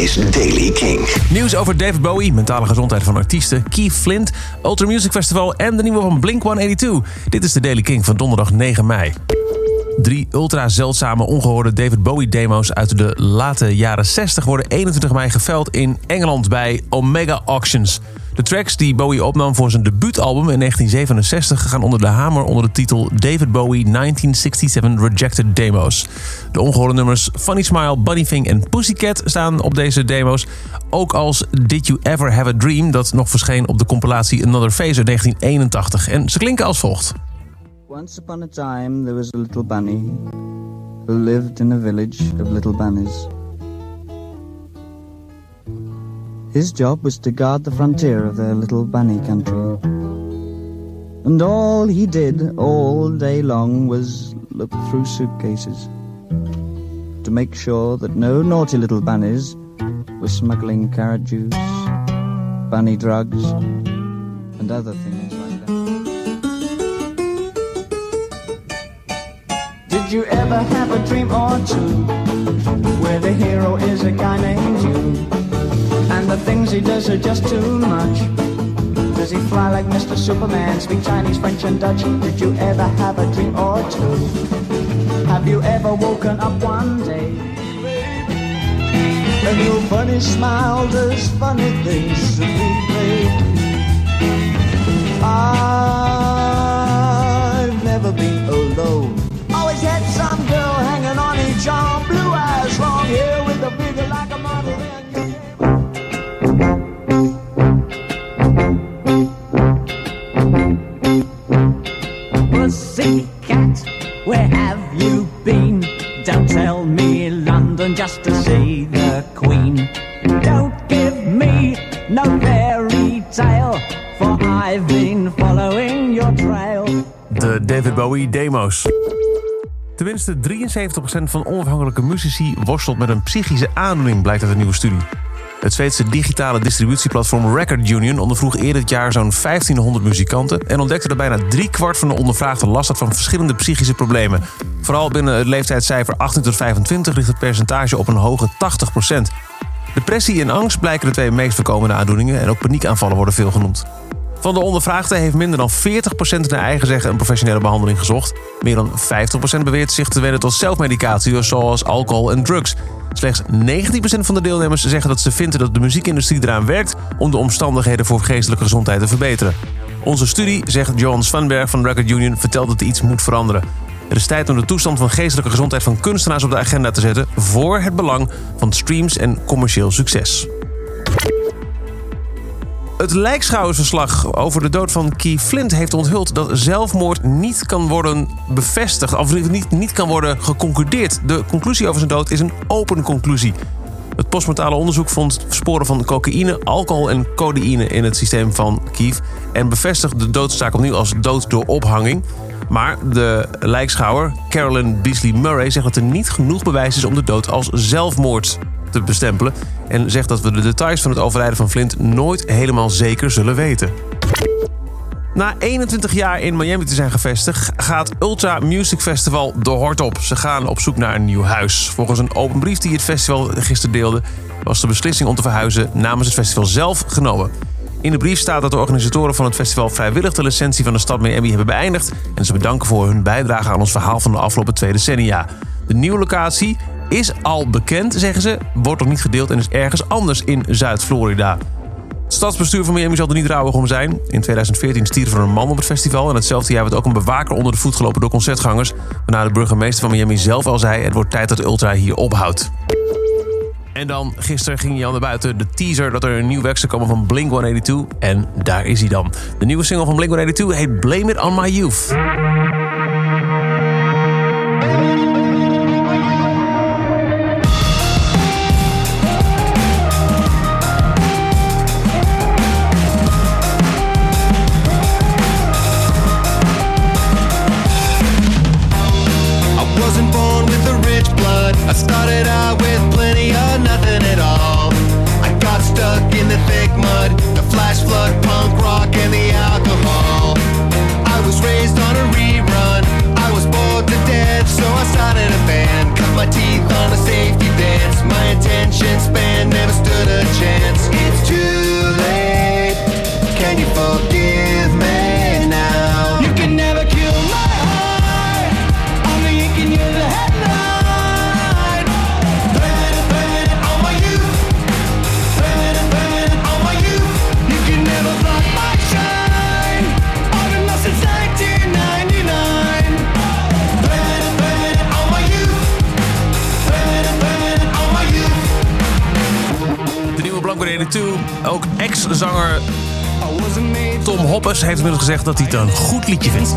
is Daily King. Nieuws over David Bowie, mentale gezondheid van artiesten, Keith Flint, Ultra Music Festival en de nieuwe van Blink 182. Dit is de Daily King van donderdag 9 mei. Drie ultra zeldzame ongehoorde David Bowie demo's uit de late jaren 60 worden 21 mei geveld in Engeland bij Omega Auctions. De tracks die Bowie opnam voor zijn debuutalbum in 1967 gaan onder de hamer onder de titel David Bowie 1967 Rejected Demos. De ongehoorde nummers Funny Smile, Bunny Thing en Pussycat staan op deze demo's. Ook als Did You Ever Have a Dream, dat nog verscheen op de compilatie Another Phase uit 1981. En ze klinken als volgt. Once upon a time there was a little bunny who lived in a village of little bunnies. His job was to guard the frontier of their little bunny country. And all he did all day long was look through suitcases to make sure that no naughty little bunnies were smuggling carrot juice, bunny drugs, and other things like that. Did you ever have a dream or two where the hero is a guy named you? Things he does are just too much. Does he fly like Mr. Superman, speak Chinese, French, and Dutch? Did you ever have a dream or two? Have you ever woken up one day? And your funny smile does funny things to me, babe. I've never been alone. No fairy tale, for following your trail. De David Bowie demo's. Tenminste, 73% van onafhankelijke muzici worstelt met een psychische aandoening, blijkt uit een nieuwe studie. Het Zweedse digitale distributieplatform Record Union ondervroeg eerder dit jaar zo'n 1500 muzikanten en ontdekte dat bijna driekwart van de ondervraagden last had van verschillende psychische problemen. Vooral binnen het leeftijdscijfer 18 tot 25 ligt het percentage op een hoge 80%. Depressie en angst blijken de twee meest voorkomende aandoeningen en ook paniekaanvallen worden veel genoemd. Van de ondervraagden heeft minder dan 40% naar eigen zeggen een professionele behandeling gezocht. Meer dan 50% beweert zich te wenden tot zelfmedicatie zoals alcohol en drugs. Slechts 19% van de deelnemers zeggen dat ze vinden dat de muziekindustrie eraan werkt om de omstandigheden voor geestelijke gezondheid te verbeteren. Onze studie, zegt Johan Svanberg van Record Union, vertelt dat er iets moet veranderen. Het is tijd om de toestand van geestelijke gezondheid van kunstenaars op de agenda te zetten voor het belang van streams en commercieel succes. Het lijkschouwersverslag over de dood van Keith Flint heeft onthuld dat zelfmoord niet kan worden bevestigd, of niet, niet kan worden geconcludeerd. De conclusie over zijn dood is een open conclusie. Het postmortale onderzoek vond sporen van cocaïne, alcohol en codeïne in het systeem van Keith en bevestigt de doodstaak opnieuw als dood door ophanging. Maar de lijkschouwer, Carolyn Beasley Murray, zegt dat er niet genoeg bewijs is om de dood als zelfmoord te bestempelen. En zegt dat we de details van het overlijden van Flint nooit helemaal zeker zullen weten. Na 21 jaar in Miami te zijn gevestigd, gaat Ultra Music Festival de hort op. Ze gaan op zoek naar een nieuw huis. Volgens een open brief die het festival gisteren deelde, was de beslissing om te verhuizen namens het festival zelf genomen. In de brief staat dat de organisatoren van het festival vrijwillig de licentie van de stad Miami hebben beëindigd en ze bedanken voor hun bijdrage aan ons verhaal van de afgelopen twee decennia. De nieuwe locatie is al bekend, zeggen ze, wordt nog niet gedeeld en is ergens anders in Zuid-Florida. Het stadsbestuur van Miami zal er niet rouwig om zijn. In 2014 stierf er een man op het festival en hetzelfde jaar werd ook een bewaker onder de voet gelopen door concertgangers. Waarna de burgemeester van Miami zelf al zei: het wordt tijd dat Ultra hier ophoudt. En dan, gisteren ging hij al naar buiten de teaser dat er een nieuw werk zou komen van Blink 182. En daar is hij dan. De nieuwe single van Blink 182 heet Blame It On My Youth. I started 82. Ook ex-zanger Tom Hoppes heeft inmiddels gezegd dat hij het een goed liedje vindt.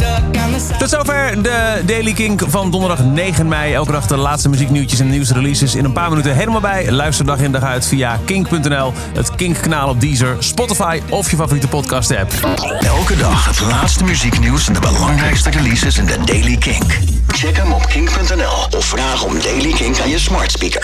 Tot zover de Daily Kink van donderdag 9 mei. Elke dag de laatste muzieknieuwtjes en nieuwsreleases in een paar minuten helemaal bij. Luister dag in dag uit via kink.nl, het Kink-kanaal op Deezer, Spotify of je favoriete podcast-app. Elke dag het laatste muzieknieuws en de belangrijkste releases in de Daily Kink. Check hem op kink.nl of vraag om Daily Kink aan je smart speaker.